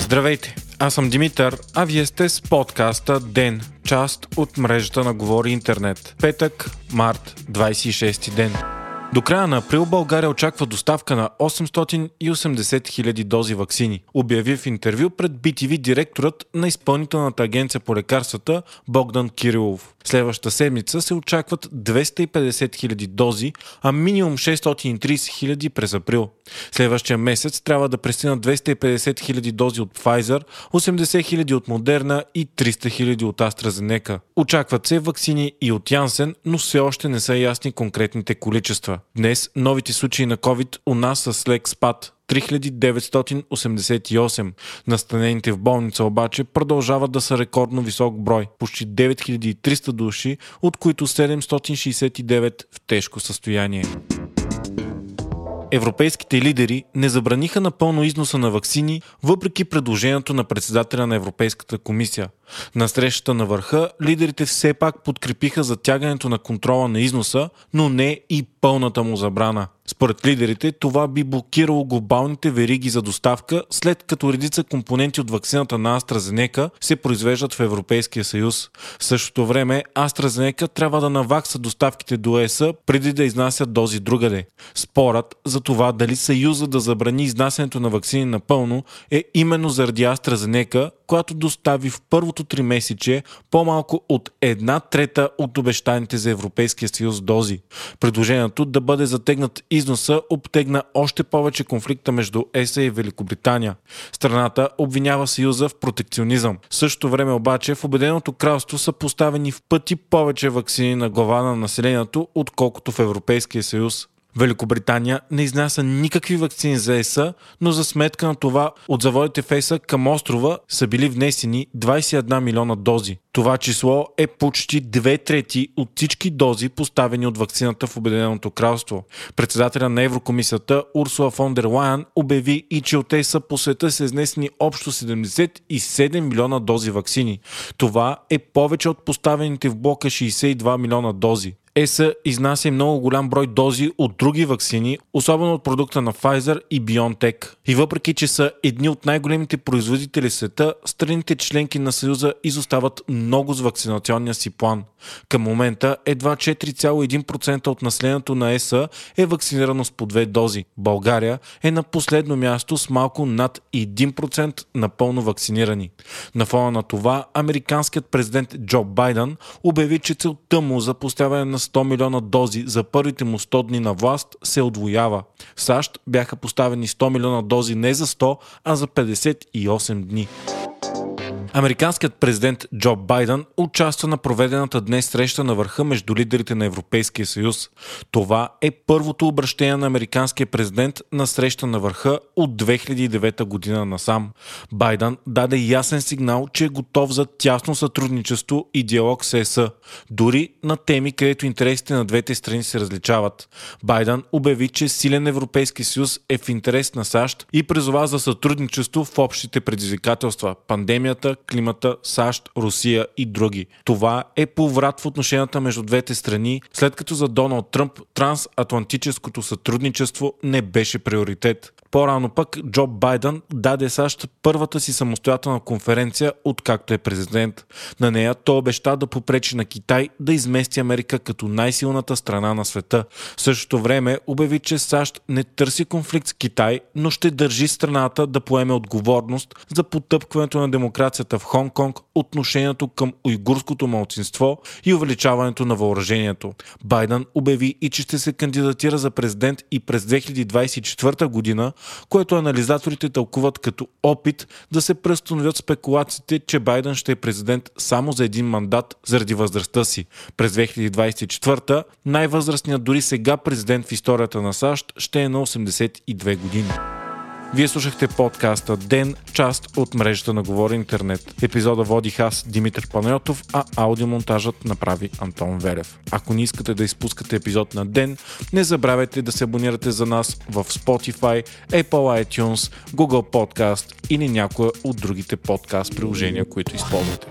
Здравейте, аз съм Димитър, а вие сте с подкаста ДЕН, част от мрежата на Говори Интернет. Петък, март, 26 ден. До края на април България очаква доставка на 880 хиляди дози вакцини, обяви в интервю пред BTV директорът на изпълнителната агенция по лекарствата Богдан Кирилов. Следващата седмица се очакват 250 хиляди дози, а минимум 630 хиляди през април. Следващия месец трябва да пристигнат 250 хиляди дози от Pfizer, 80 хиляди от Moderna и 300 хиляди от AstraZeneca. Очакват се вакцини и от Янсен, но все още не са ясни конкретните количества. Днес новите случаи на COVID у нас са с лек спад. 3988. Настанените в болница обаче продължават да са рекордно висок брой – почти 9300 души, от които 769 в тежко състояние. Европейските лидери не забраниха напълно износа на вакцини, въпреки предложението на председателя на Европейската комисия. На срещата на върха лидерите все пак подкрепиха затягането на контрола на износа, но не и пълната му забрана. Според лидерите, това би блокирало глобалните вериги за доставка, след като редица компоненти от вакцината на AstraZeneca се произвеждат в Европейския съюз. В същото време AstraZeneca трябва да навакса доставките до ЕСА преди да изнасят дози другаде. Спорът за това дали Съюза да забрани изнасянето на вакцини напълно е именно заради AstraZeneca, която достави в първото три месече по-малко от една трета от обещаните за Европейския съюз дози. Предложението да бъде затегнат износа обтегна още повече конфликта между ЕСА и Великобритания. Страната обвинява Съюза в протекционизъм. В същото време обаче в Обеденото кралство са поставени в пъти повече вакцини на глава на населението, отколкото в Европейския съюз. Великобритания не изнася никакви вакцини за ЕСА, но за сметка на това от заводите в ЕСА към острова са били внесени 21 милиона дози. Това число е почти две трети от всички дози поставени от вакцината в Обединеното кралство. Председателя на Еврокомисията Урсула фон дер Лайан обяви и че от ЕСА по света са изнесени общо 77 милиона дози вакцини. Това е повече от поставените в блока 62 милиона дози. ЕСА изнася много голям брой дози от други вакцини, особено от продукта на Pfizer и BioNTech. И въпреки, че са едни от най-големите производители в света, страните членки на Съюза изостават много с вакцинационния си план. Към момента едва 4,1% от населението на ЕСА е вакцинирано с по две дози. България е на последно място с малко над 1% напълно вакцинирани. На фона на това, американският президент Джо Байден обяви, че целта му за поставяне на 100 милиона дози за първите му 100 дни на власт се отвоява. В САЩ бяха поставени 100 милиона дози не за 100, а за 58 дни. Американският президент Джо Байден участва на проведената днес среща на върха между лидерите на Европейския съюз. Това е първото обращение на американския президент на среща на върха от 2009 година насам. Байден даде ясен сигнал, че е готов за тясно сътрудничество и диалог с ЕС, дори на теми, където интересите на двете страни се различават. Байден обяви, че силен Европейски съюз е в интерес на САЩ и призова за сътрудничество в общите предизвикателства – пандемията, климата, САЩ, Русия и други. Това е поврат в отношенията между двете страни, след като за Доналд Тръмп трансатлантическото сътрудничество не беше приоритет. По-рано пък Джо Байден даде САЩ първата си самостоятелна конференция, откакто е президент. На нея той обеща да попречи на Китай да измести Америка като най-силната страна на света. В същото време обяви, че САЩ не търси конфликт с Китай, но ще държи страната да поеме отговорност за потъпкването на демокрацията в Хонг-Конг, отношението към уйгурското малцинство и увеличаването на въоръжението. Байден обяви и че ще се кандидатира за президент и през 2024 година, което анализаторите тълкуват като опит да се преустановят спекулациите, че Байден ще е президент само за един мандат заради възрастта си. През 2024 най-възрастният дори сега президент в историята на САЩ ще е на 82 години. Вие слушахте подкаста Ден, част от мрежата на Говори Интернет. Епизода водих аз, Димитър Панайотов, а аудиомонтажът направи Антон Верев. Ако не искате да изпускате епизод на Ден, не забравяйте да се абонирате за нас в Spotify, Apple iTunes, Google Podcast или някоя от другите подкаст приложения, които използвате.